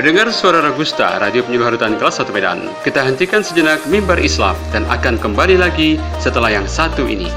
Pendengar suara Ragusta, Radio Penyuluhan kelas 1 Medan. Kita hentikan sejenak mimbar Islam dan akan kembali lagi setelah yang satu ini.